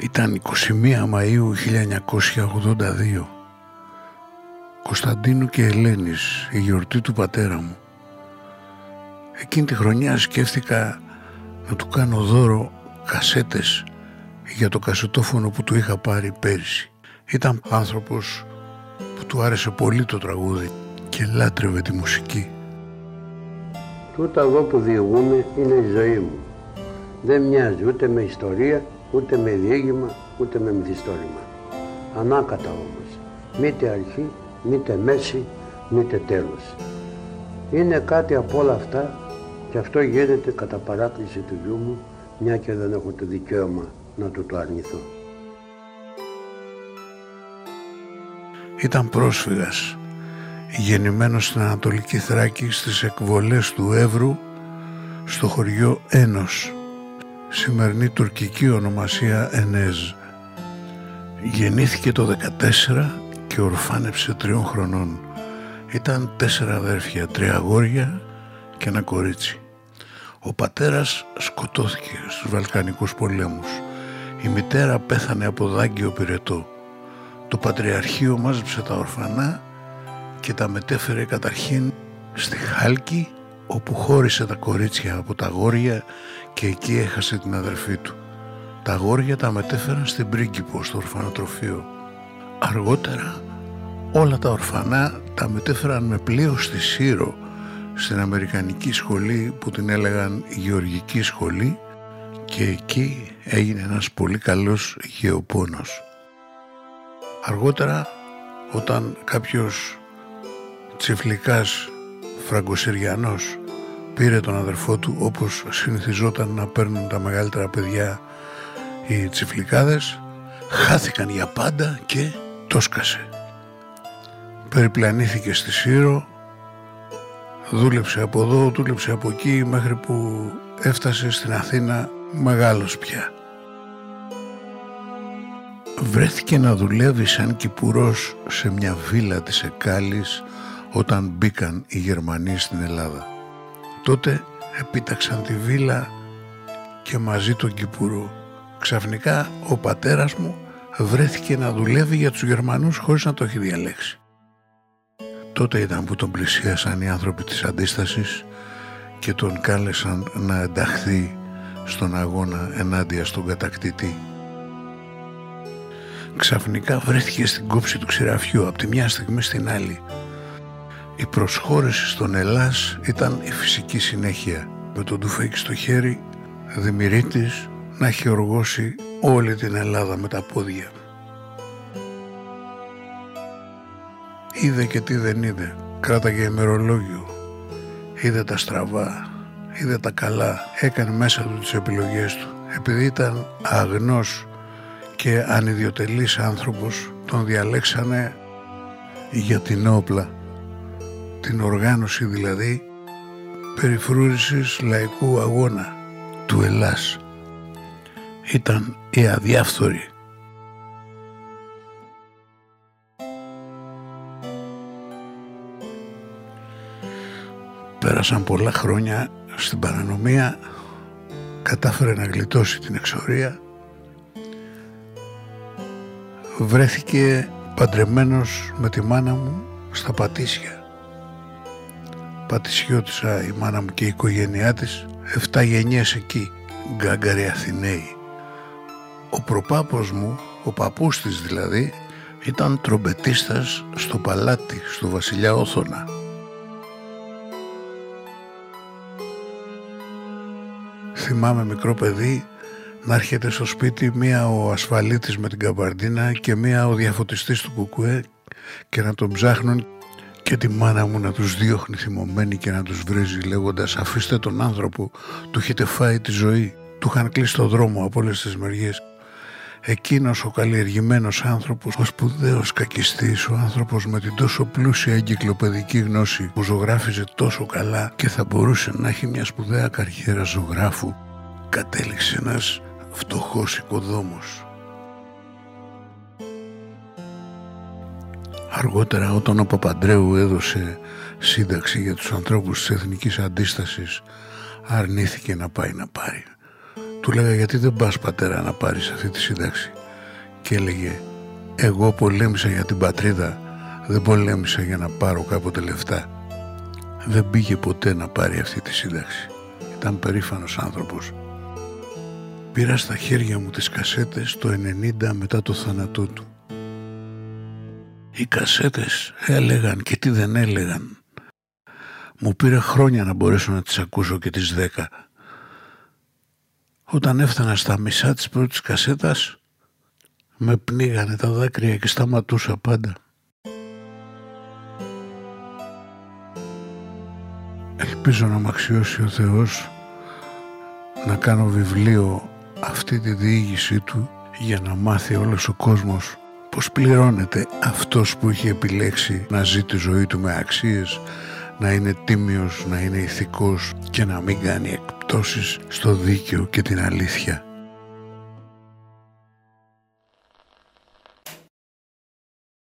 Ήταν 21 Μαΐου 1982. Κωνσταντίνου και Ελένης, η γιορτή του πατέρα μου. Εκείνη τη χρονιά σκέφτηκα να του κάνω δώρο κασέτες για το κασετόφωνο που του είχα πάρει πέρυσι. Ήταν άνθρωπος που του άρεσε πολύ το τραγούδι και λάτρευε τη μουσική. Τούτα εδώ που διηγούμε είναι η ζωή μου. Δεν μοιάζει ούτε με ιστορία, ούτε με διήγημα, ούτε με μυθιστόρημα. Ανάκατα όμως. Μήτε αρχή, μήτε μέση, μήτε τέλος. Είναι κάτι από όλα αυτά και αυτό γίνεται κατά παράκληση του γιού μου, μια και δεν έχω το δικαίωμα να του το αρνηθώ. Ήταν πρόσφυγας, γεννημένος στην Ανατολική Θράκη στις εκβολές του Εύρου στο χωριό Ένος, σημερινή τουρκική ονομασία Ενέζ. Γεννήθηκε το 14 και ορφάνεψε τριών χρονών. Ήταν τέσσερα αδέρφια, τρία αγόρια και ένα κορίτσι. Ο πατέρας σκοτώθηκε στους Βαλκανικούς πολέμους. Η μητέρα πέθανε από δάγκιο πυρετό. Το Πατριαρχείο μάζεψε τα ορφανά και τα μετέφερε καταρχήν στη Χάλκη όπου χώρισε τα κορίτσια από τα γόρια και εκεί έχασε την αδερφή του. Τα γόρια τα μετέφεραν στην Πρίγκιπο στο ορφανοτροφείο. Αργότερα όλα τα ορφανά τα μετέφεραν με πλοίο στη Σύρο στην Αμερικανική σχολή που την έλεγαν Γεωργική Σχολή και εκεί έγινε ένας πολύ καλός γεωπόνος. Αργότερα όταν κάποιος τσιφλικάς φραγκοσυριανός πήρε τον αδερφό του όπως συνηθιζόταν να παίρνουν τα μεγαλύτερα παιδιά οι τσιφλικάδες χάθηκαν για πάντα και το σκασε. Περιπλανήθηκε στη Σύρο δούλεψε από εδώ, δούλεψε από εκεί μέχρι που έφτασε στην Αθήνα μεγάλος πια. Βρέθηκε να δουλεύει σαν κυπουρός σε μια βίλα της Εκάλης όταν μπήκαν οι Γερμανοί στην Ελλάδα. Τότε επίταξαν τη βίλα και μαζί τον Κυπουρό. Ξαφνικά ο πατέρας μου βρέθηκε να δουλεύει για τους Γερμανούς χωρίς να το έχει διαλέξει. Τότε ήταν που τον πλησίασαν οι άνθρωποι της αντίστασης και τον κάλεσαν να ενταχθεί στον αγώνα ενάντια στον κατακτητή. Ξαφνικά βρέθηκε στην κόψη του ξηραφιού από τη μια στιγμή στην άλλη. Η προσχώρηση στον Ελλάς ήταν η φυσική συνέχεια. Με τον τουφέκι στο χέρι, Δημηρίτης να έχει οργώσει όλη την Ελλάδα με τα πόδια. Είδε και τι δεν είδε. Κράταγε ημερολόγιο. Είδε τα στραβά. Είδε τα καλά. Έκανε μέσα του τις επιλογές του. Επειδή ήταν αγνός και ανιδιοτελής άνθρωπος, τον διαλέξανε για την όπλα. Την οργάνωση δηλαδή περιφρούρησης λαϊκού αγώνα του Ελλάς. Ήταν η αδιάφθορη Πέρασαν πολλά χρόνια στην παρανομία, κατάφερε να γλιτώσει την εξορία, βρέθηκε παντρεμένος με τη μάνα μου στα Πατήσια. Πατησιώτησα η μάνα μου και η οικογένειά της, 7 γενιές εκεί, γκάγκαροι Αθηναίοι. Ο προπάπος μου, ο παππούς της δηλαδή, ήταν τρομπετίστας στο παλάτι, στο βασιλιά Όθωνα. θυμάμαι μικρό παιδί να έρχεται στο σπίτι μία ο ασφαλίτης με την καμπαρντίνα και μία ο διαφωτιστής του κουκουέ και να τον ψάχνουν και τη μάνα μου να τους διώχνει θυμωμένη και να τους βρίζει λέγοντας αφήστε τον άνθρωπο, του έχετε φάει τη ζωή, του είχαν κλείσει το δρόμο από όλες τις μεριές. Εκείνος ο καλλιεργημένος άνθρωπος, ο σπουδαίος κακιστής, ο άνθρωπος με την τόσο πλούσια εγκυκλοπαιδική γνώση που ζωγράφιζε τόσο καλά και θα μπορούσε να έχει μια σπουδαία καριέρα ζωγράφου, κατέληξε ένας φτωχός οικοδόμος. Αργότερα όταν ο Παπαντρέου έδωσε σύνταξη για τους ανθρώπους της εθνικής αντίστασης αρνήθηκε να πάει να πάρει. Του λέγα γιατί δεν πας πατέρα να πάρεις αυτή τη σύνταξη; Και έλεγε εγώ πολέμησα για την πατρίδα, δεν πολέμησα για να πάρω κάποτε λεφτά. Δεν πήγε ποτέ να πάρει αυτή τη σύνταξη. Ήταν περήφανος άνθρωπος. Πήρα στα χέρια μου τις κασέτες το 90 μετά το θάνατό του. Οι κασέτες έλεγαν και τι δεν έλεγαν. Μου πήρε χρόνια να μπορέσω να τις ακούσω και τις δέκα. Όταν έφτανα στα μισά της πρώτης κασέτας, με πνίγανε τα δάκρυα και σταματούσα πάντα. Ελπίζω να μ' αξιώσει ο Θεός να κάνω βιβλίο αυτή τη διήγησή του για να μάθει όλος ο κόσμος πως πληρώνεται αυτός που είχε επιλέξει να ζει τη ζωή του με αξίες, να είναι τίμιος, να είναι ηθικός και να μην κάνει εκπτώσεις στο δίκαιο και την αλήθεια.